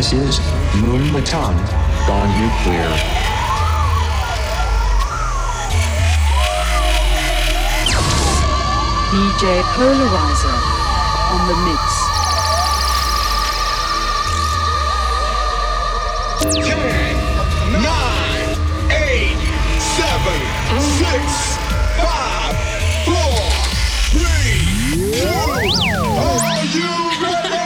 This is Moon Baton, Gone Nuclear. DJ Polarizer on the mix. Ten, nine, eight, seven, six, five, four, three, two. Are you ready?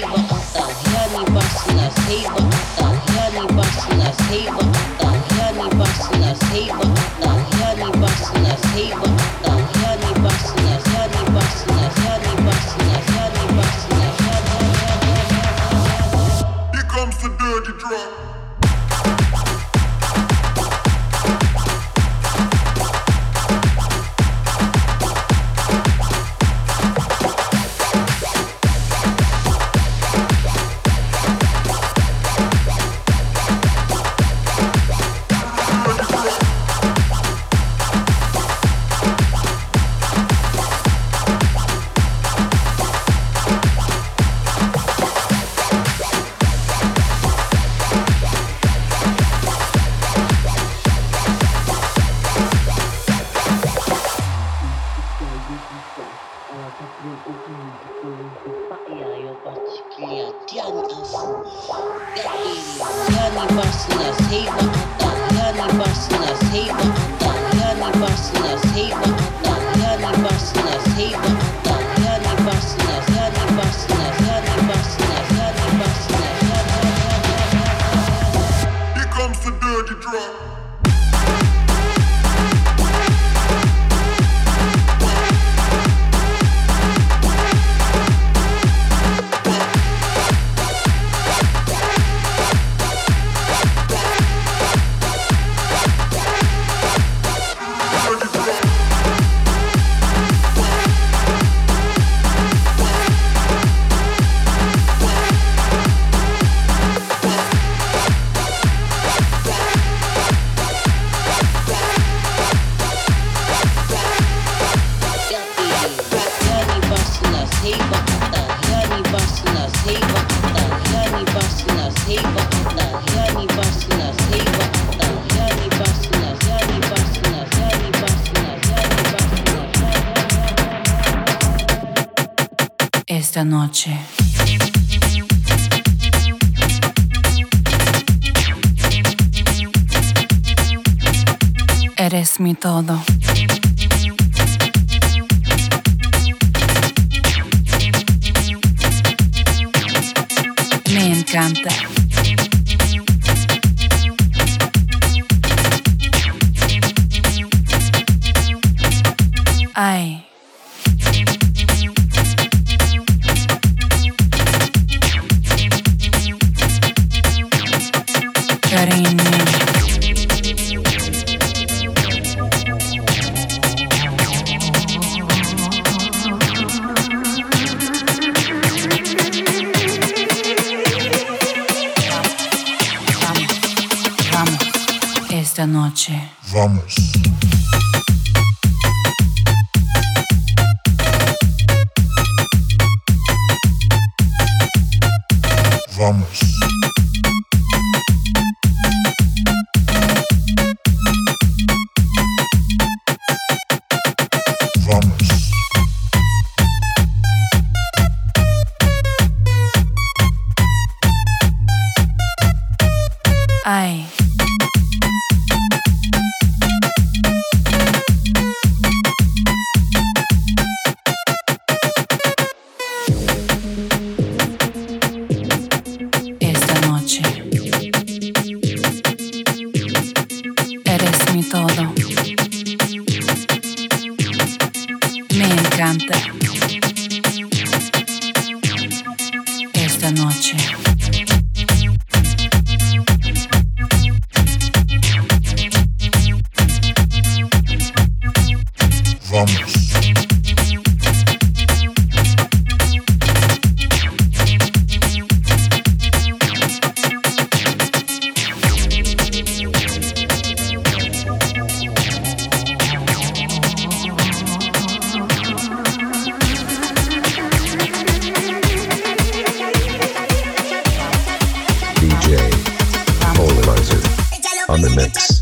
hate Ay. on the mix.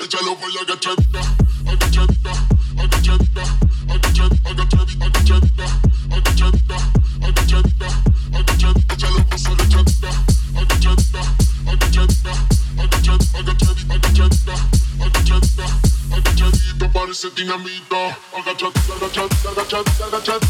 Échalo, voy a agachadita, agachadita, agachadita, agachadita, agachadita. chug, chug, chug.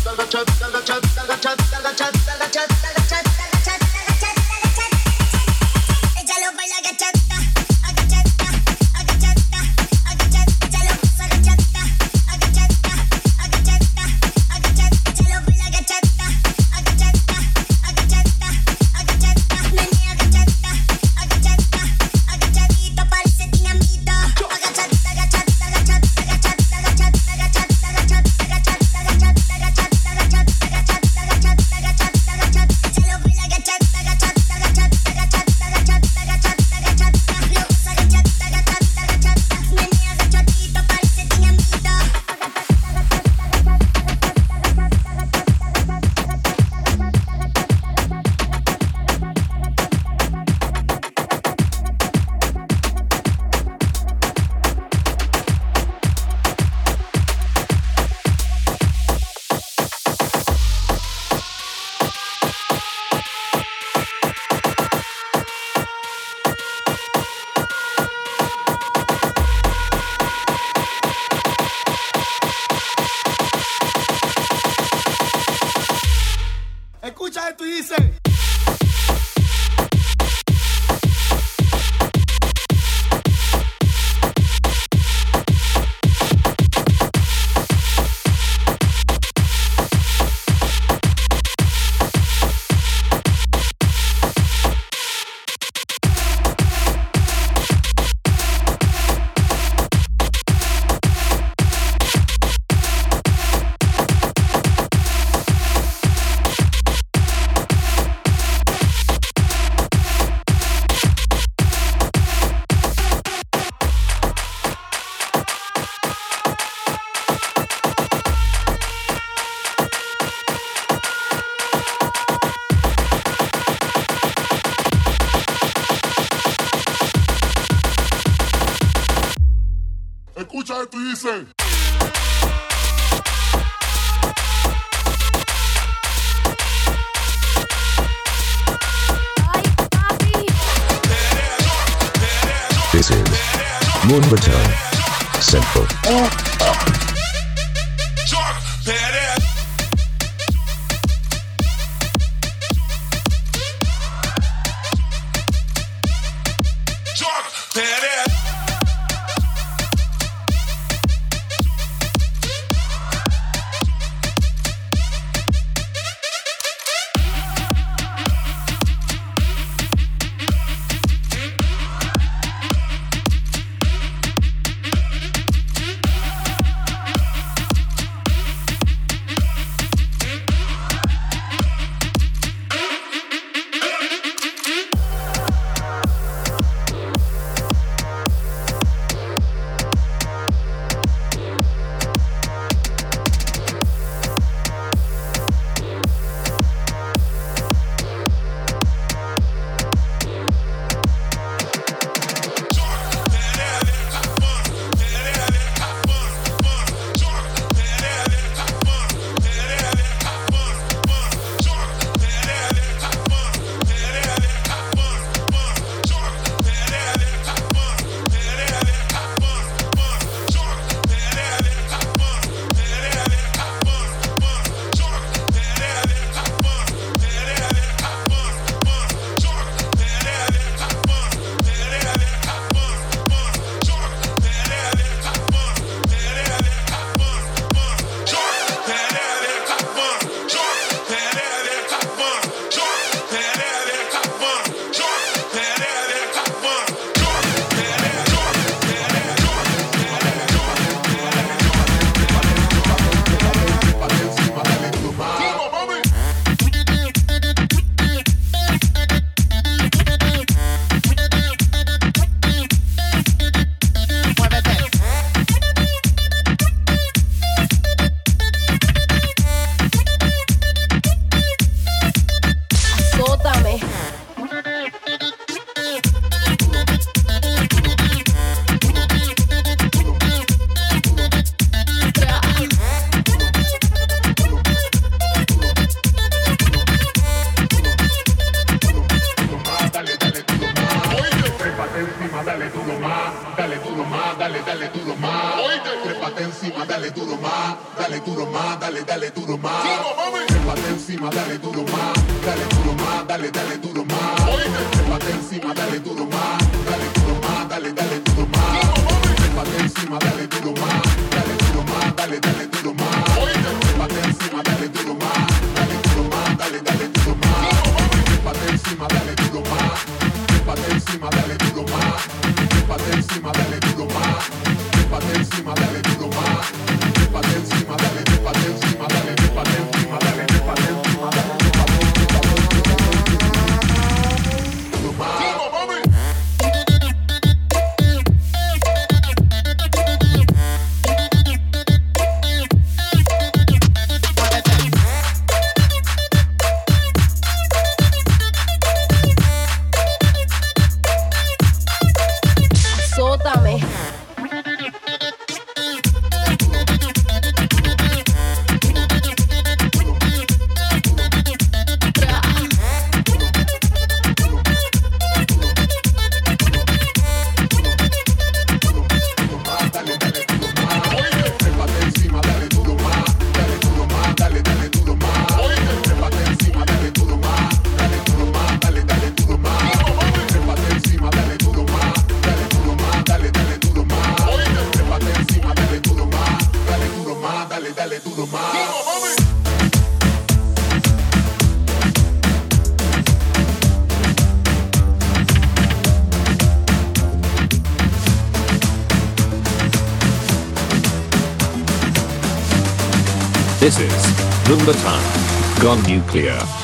This is Moonbaton. Gone nuclear.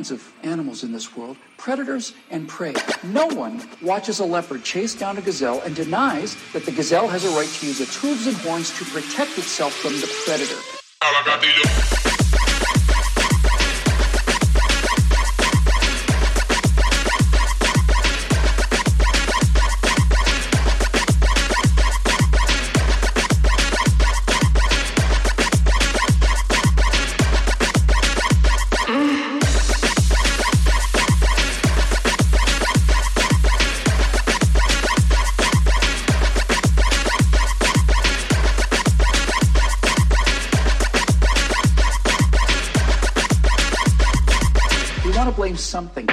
Kinds of animals in this world predators and prey. No one watches a leopard chase down a gazelle and denies that the gazelle has a right to use its hooves and horns to protect itself from the predator. Something,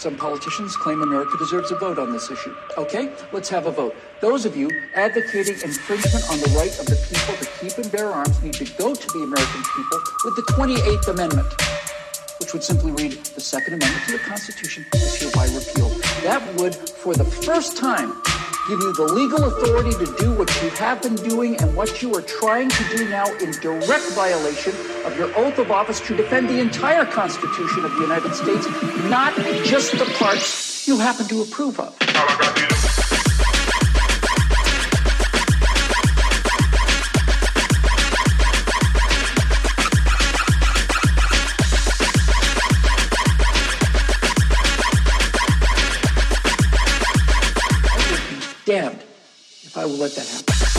some politicians claim America deserves a vote on this issue. Okay, let's have a vote. Those of you advocating infringement on the right of the people to keep and bear arms need to go to the American people with the 28th Amendment, which would simply read the Second Amendment to the Constitution is hereby repealed. That would, for the first time, give you the legal authority to do what you have been doing and what you are trying to do now in direct violation of your oath of office to defend the entire Constitution of the United States, not just the parts you happen to approve of. I will let that happen.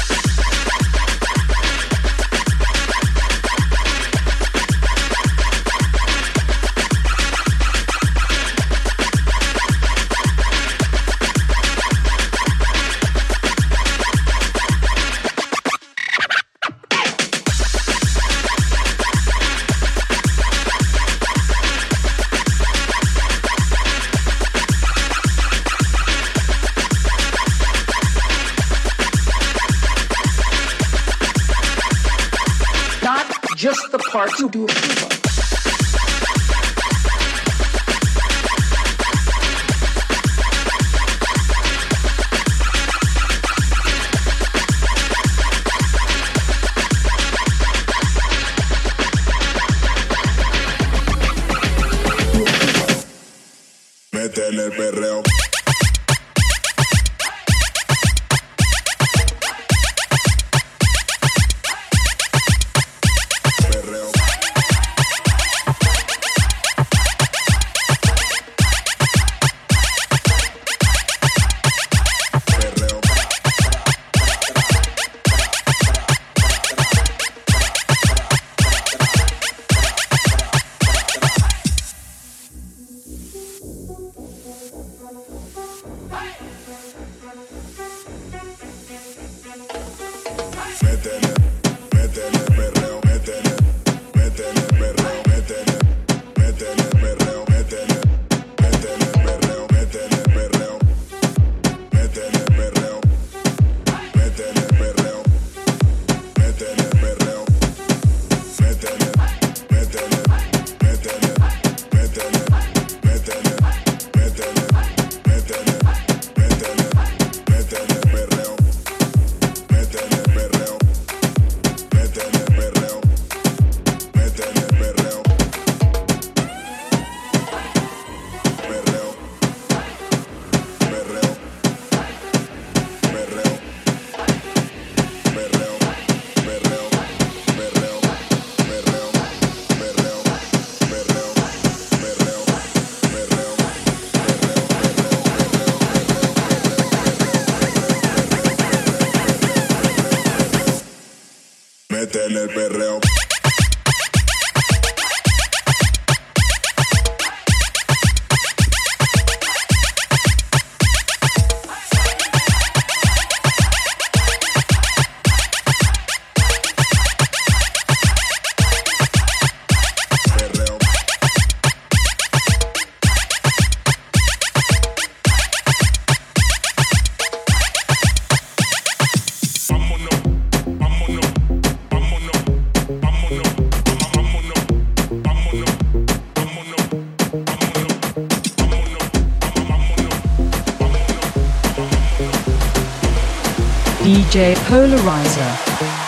DJ Polarizer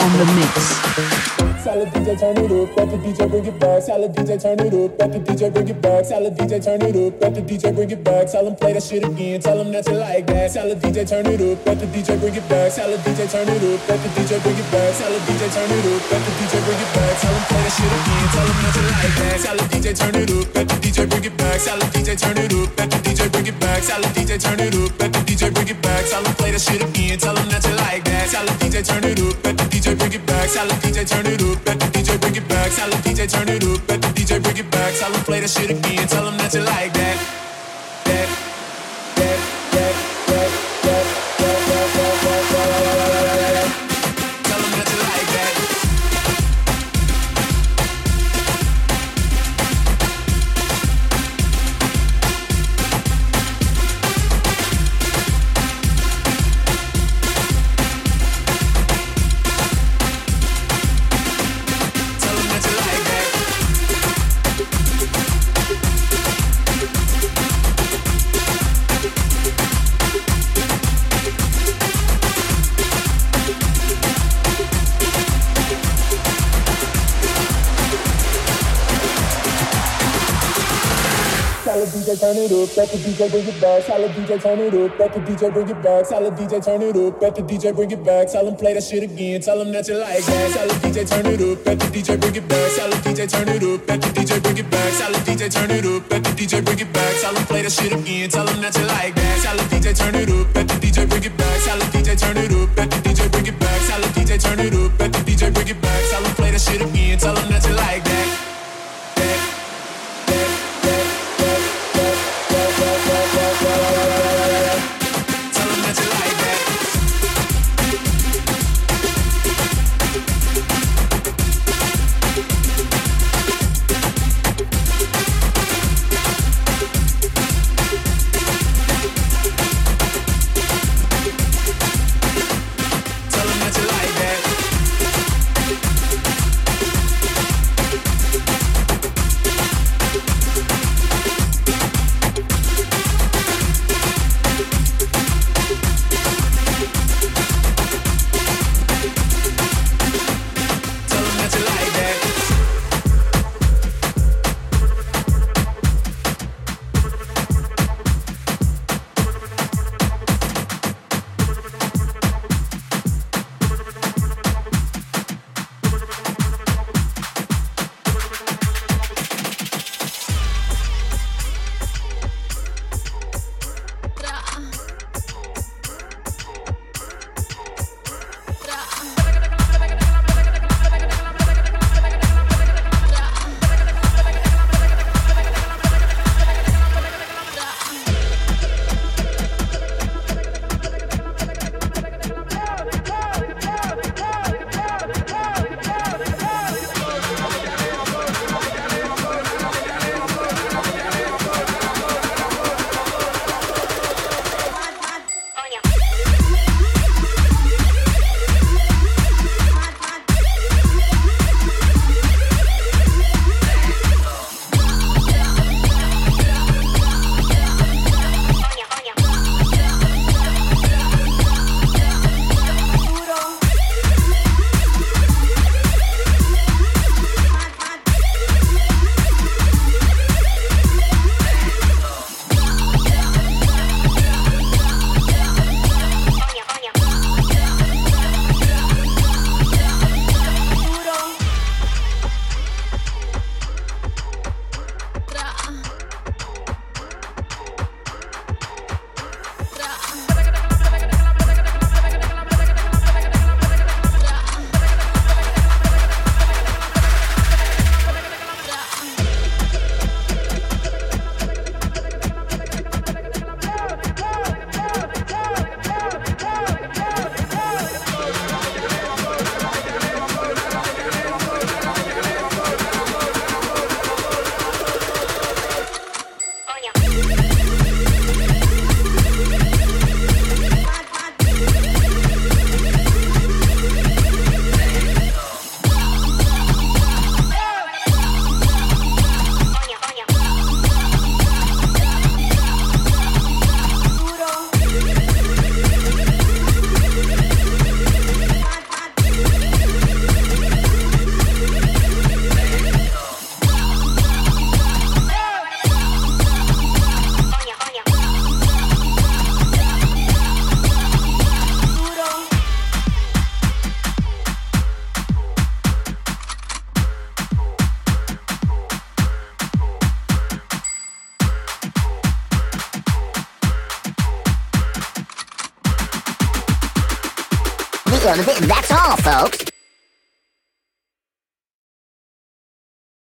on the mix. DJ turn it up, let the DJ bring it back. Salad DJ turn it up, let the DJ bring it back. Salad DJ turn it up, let the DJ bring it back. Tell them play that shit again, tell them that you like that. Salad DJ turn it up, let the DJ bring it back. Salad DJ turn it up, let the DJ bring it back. Salad DJ turn it up, let the DJ bring it back. Tell them play that shit again, tell them that you like that. Salad DJ turn it up, let the DJ bring it back. Salad DJ turn it up, let the DJ bring it back. Salad DJ turn it up, let the DJ bring it back. Tell them play that shit again, tell them that you like that. Salad DJ turn it up, let the DJ bring it back. Salad DJ turn it up, let the DJ bring it back. Tell them DJ turn it up, let the DJ bring it back. Tell them play that shit again, tell them that you like. That, let the DJ bring it back. Solid DJ turn it up, let the DJ bring it back. Solid DJ turn it up, let the DJ bring it back. Tell them play that shit again, tell them that you like that. Solid DJ turn it up, let the DJ bring it back. Solid DJ turn it up, let the DJ bring it back. Solid DJ turn it up, let the DJ bring it back. Tell them play that shit again, tell them that you like that. Solid DJ turn it up, let the DJ bring it back. Solid DJ turn it up, let the DJ bring it back. Solid DJ turn it up,